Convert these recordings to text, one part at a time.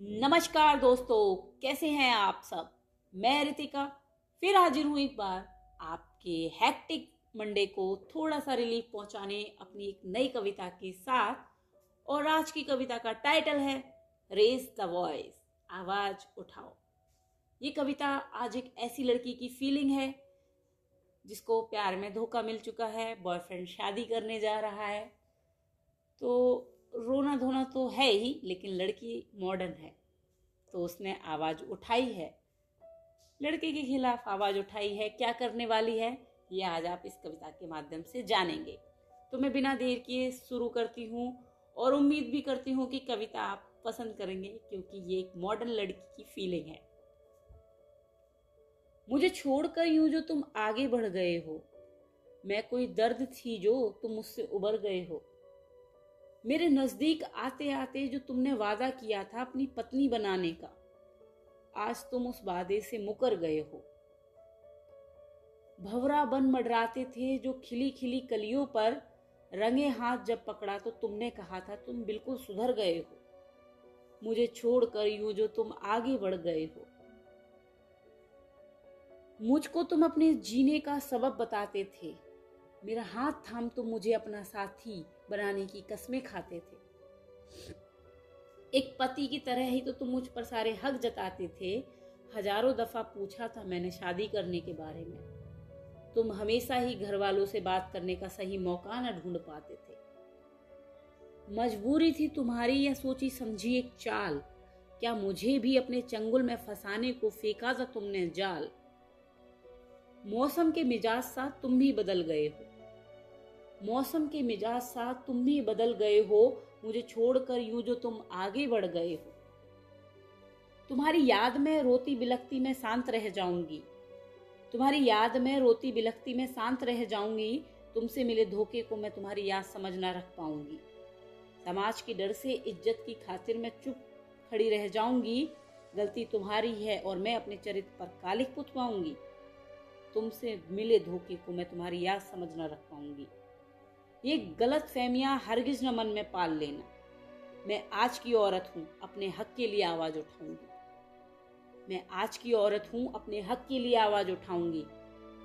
नमस्कार दोस्तों, कैसे हैं आप सब? मैं रितिका, फिर हाजिर हूँ एक बार आपके हैक्टिक मंडे को थोड़ा सा रिलीफ पहुँचाने अपनी एक नई कविता के साथ। और आज की कविता का टाइटल है रेस द वॉइस आवाज़ उठाओ। ये कविता आज एक ऐसी लड़की की फीलिंग है, जिसको प्यार में धोखा मिल चुका है बॉयफ्रेंड शादी करने जा रहा है। तो रोना धोना तो है ही, लेकिन लड़की मॉडर्न है तो उसने आवाज़ उठाई है। लड़के के खिलाफ आवाज़ उठाई है, क्या करने वाली है, ये आज आप इस कविता के माध्यम से जानेंगे। तो मैं बिना देर किए शुरू करती हूँ, और उम्मीद भी करती हूँ कि कविता आप पसंद करेंगे, क्योंकि ये एक मॉडर्न लड़की की फीलिंग है। मुझे छोड़कर यूँ जो तुम आगे बढ़ गए हो, मैं कोई दर्द थी जो तुम मुझसे उबर गए हो। मेरे नज़दीक आते आते जो तुमने वादा किया था अपनी पत्नी बनाने का, आज तुम उस वादे से मुकर गए हो। भवरा बन मडराते थे जो खिली खिली कलियों पर रंगे हाथ जब पकड़ा तो तुमने कहा था, तुम बिल्कुल सुधर गए हो। मुझे छोड़कर यूँ जो तुम आगे बढ़ गए हो। मुझको तुम अपने जीने का सबब बताते थे। मेरा हाथ थाम तुम मुझे अपना साथी बनाने की कस्में खाते थे। एक पति की तरह ही तो तुम मुझ पर सारे हक जताते थे। हज़ारों दफ़ा पूछा था मैंने शादी करने के बारे में। तुम हमेशा ही घर वालों से बात करने का सही मौका न ढूंढ पाते थे। मजबूरी थी तुम्हारी या सोची समझी एक चाल। क्या मुझे भी अपने चंगुल में फंसाने को फेंका था तुमने जाल? मौसम के मिजाज सा तुम भी बदल गए हो। मौसम के मिजाज सा तुम भी बदल गए हो, मुझे छोड़कर यूँ जो तुम आगे बढ़ गए हो। तुम्हारी याद में रोती बिलखती में शांत रह जाऊँगी। तुम्हारी याद में रोती बिलखती में शांत रह जाऊँगी, तुमसे मिले धोखे को मैं तुम्हारी याद समझ ना रख पाऊँगी। समाज की डर से इज़्ज़त की खातिर मैं चुप खड़ी रह जाऊँगी, गलती तुम्हारी है और मैं अपने चरित्र पर कालिक पुतवाऊँगी। तुमसे मिले धोखे को मैं तुम्हारी याद समझ ना रख पाऊँगी। ये गलत फहमियाँ हरगिज न मन में पाल लेना। मैं आज की औरत हूँ, अपने हक के लिए आवाज़ उठाऊँगी। मैं आज की औरत हूँ, अपने हक के लिए आवाज़ उठाऊँगी।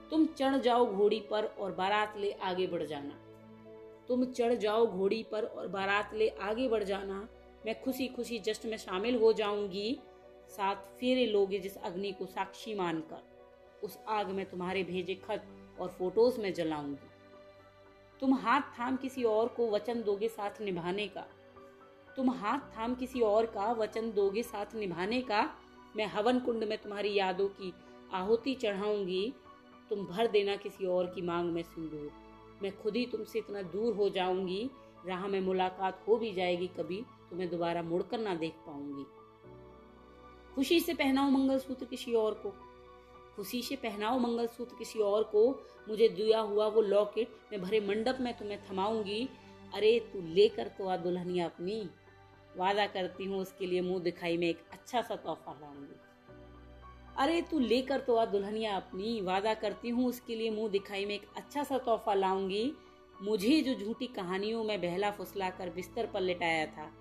तुम चढ़ जाओ घोड़ी पर और बारात ले आगे बढ़ जाना। तुम चढ़ जाओ घोड़ी पर और बारात ले आगे बढ़ जाना। मैं खुशी खुशी जश्न में शामिल हो जाऊँगी। साथ फेरे लोगे जिस अग्नि को साक्षी मानकर। उस आग में तुम्हारे भेजे खत और फ़ोटोज़ में जलाऊँगी। तुम हाथ थाम किसी और को वचन दोगे साथ निभाने का। तुम हाथ थाम किसी और का वचन दोगे साथ निभाने का। मैं हवन कुंड में तुम्हारी यादों की आहुति चढ़ाऊँगी। तुम भर देना किसी और की मांग में सिंदूर। मैं खुद ही तुमसे इतना दूर हो जाऊँगी। राह में मुलाकात हो भी जाएगी कभी तुम्हें दोबारा मुड़कर ना देख पाऊँगी। खुशी से पहनाओ मंगलसूत्र किसी और को। खुशी से पहनाओ मंगलसूत्र किसी और को। मुझे दिया हुआ वो लॉकेट, मैं भरे मंडप में तुम्हें थमाऊँगी। अरे तू लेकर तो आ दुल्हनिया अपनी। वादा करती हूँ उसके लिए मुँह दिखाई में एक अच्छा सा तोहफा लाऊँगी। अरे तू लेकर तो आ दुल्हनिया अपनी। वादा करती हूँ उसके लिए मुँह दिखाई में एक अच्छा सा तोहफा लाऊँगी। मुझे जो झूठी कहानियों में बहला फुसला कर बिस्तर पर लिटाया था,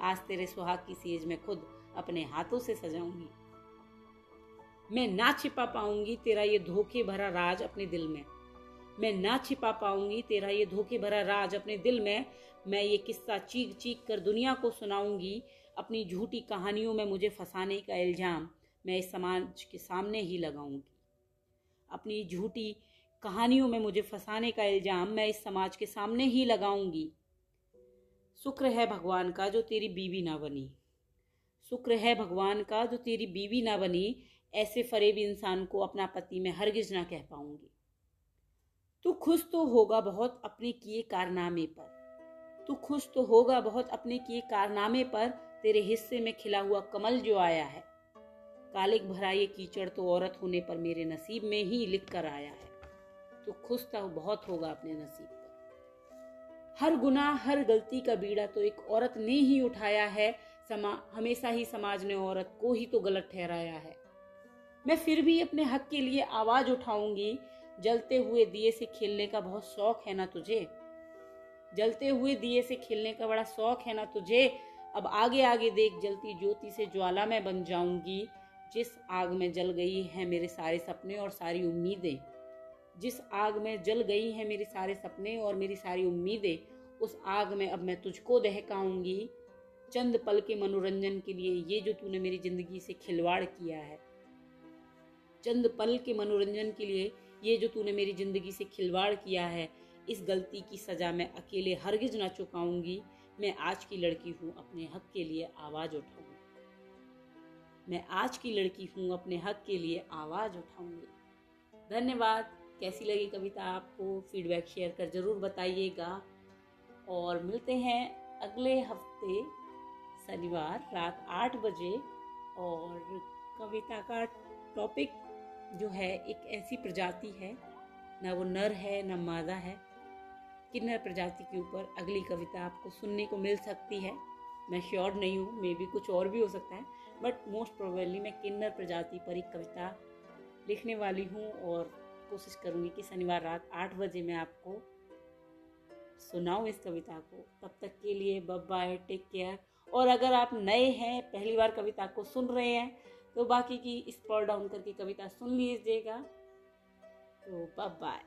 आज तेरे सुहाग की सेज में खुद अपने हाथों से सजाऊँगी। मैं ना छिपा पाऊँगी तेरा ये धोखे भरा राज अपने दिल में। मैं ना छिपा पाऊँगी तेरा ये धोखे भरा राज अपने दिल में। मैं ये किस्सा चीख चीख कर दुनिया को सुनाऊँगी। अपनी झूठी कहानियों में मुझे फंसाने का इल्ज़ाम मैं इस समाज के सामने ही लगाऊँगी। अपनी झूठी कहानियों में मुझे फंसाने का इल्ज़ाम मैं इस समाज के सामने ही लगाऊँगी। शुक्र है भगवान का जो तेरी बीवी ना बनी। शुक्र है भगवान का जो तेरी बीवी ना बनी। ऐसे फरेब इंसान को अपना पति में हरगिज ना कह पाऊँगी। तू खुश तो होगा बहुत अपने किए कारनामे पर। तू खुश तो होगा बहुत अपने किए कारनामे पर। तेरे हिस्से में खिला हुआ कमल जो आया है। कालिक भरा ये कीचड़ तो औरत होने पर मेरे नसीब में ही लिख कर आया है। तो खुश तो बहुत होगा अपने नसीब पर। हर गुनाह, हर गलती का बीड़ा तो एक औरत ने ही उठाया है। समा, हमेशा ही समाज ने औरत को ही तो गलत ठहराया है। मैं फिर भी अपने हक के लिए आवाज़ उठाऊँगी। जलते हुए दिए से खेलने का बहुत शौक है ना तुझे? जलते हुए दिए से खेलने का बड़ा शौक है ना तुझे? अब आगे आगे देख जलती ज्योति से ज्वाला में बन जाऊँगी। जिस आग में जल गई है मेरे सारे सपने और सारी उम्मीदें। जिस आग में जल गई है मेरे सारे सपने और मेरी सारी उम्मीदें, उस आग में अब मैं तुझको दहकाऊँगी चंद पल के मनोरंजन के लिए ये जो तूने मेरी ज़िंदगी से खिलवाड़ किया है चंद पल के मनोरंजन के लिए ये जो तूने मेरी ज़िंदगी से खिलवाड़ किया है, इस गलती की सजा मैं अकेले हरगिज ना चुकाऊँगी। मैं आज की लड़की हूँ, अपने हक के लिए आवाज़ उठाऊँगी। मैं आज की लड़की हूँ, अपने हक के लिए आवाज़ उठाऊँगी। धन्यवाद। कैसी लगी कविता आपको? फीडबैक शेयर कर ज़रूर बताइएगा। और मिलते हैं अगले हफ़्ते, शनिवार रात आठ बजे। और कविता का टॉपिक जो है एक ऐसी प्रजाति है, ना वो नर है, ना मादा है किन्नर प्रजाति के ऊपर अगली कविता आपको सुनने को मिल सकती है। मैं श्योर नहीं हूँ मे भी कुछ और भी हो सकता है बट मोस्ट प्रोबेबली मैं किन्नर प्रजाति पर एक कविता लिखने वाली हूँ और कोशिश करूँगी कि शनिवार रात आठ बजे मैं आपको सुनाऊँ इस कविता को। तब तक के लिए बब बाय टेक केयर और अगर आप नए हैं, पहली बार कविता को सुन रहे हैं तो बाकी की स्क्रॉल डाउन करके कविता सुन लीजिएगा। तो बाय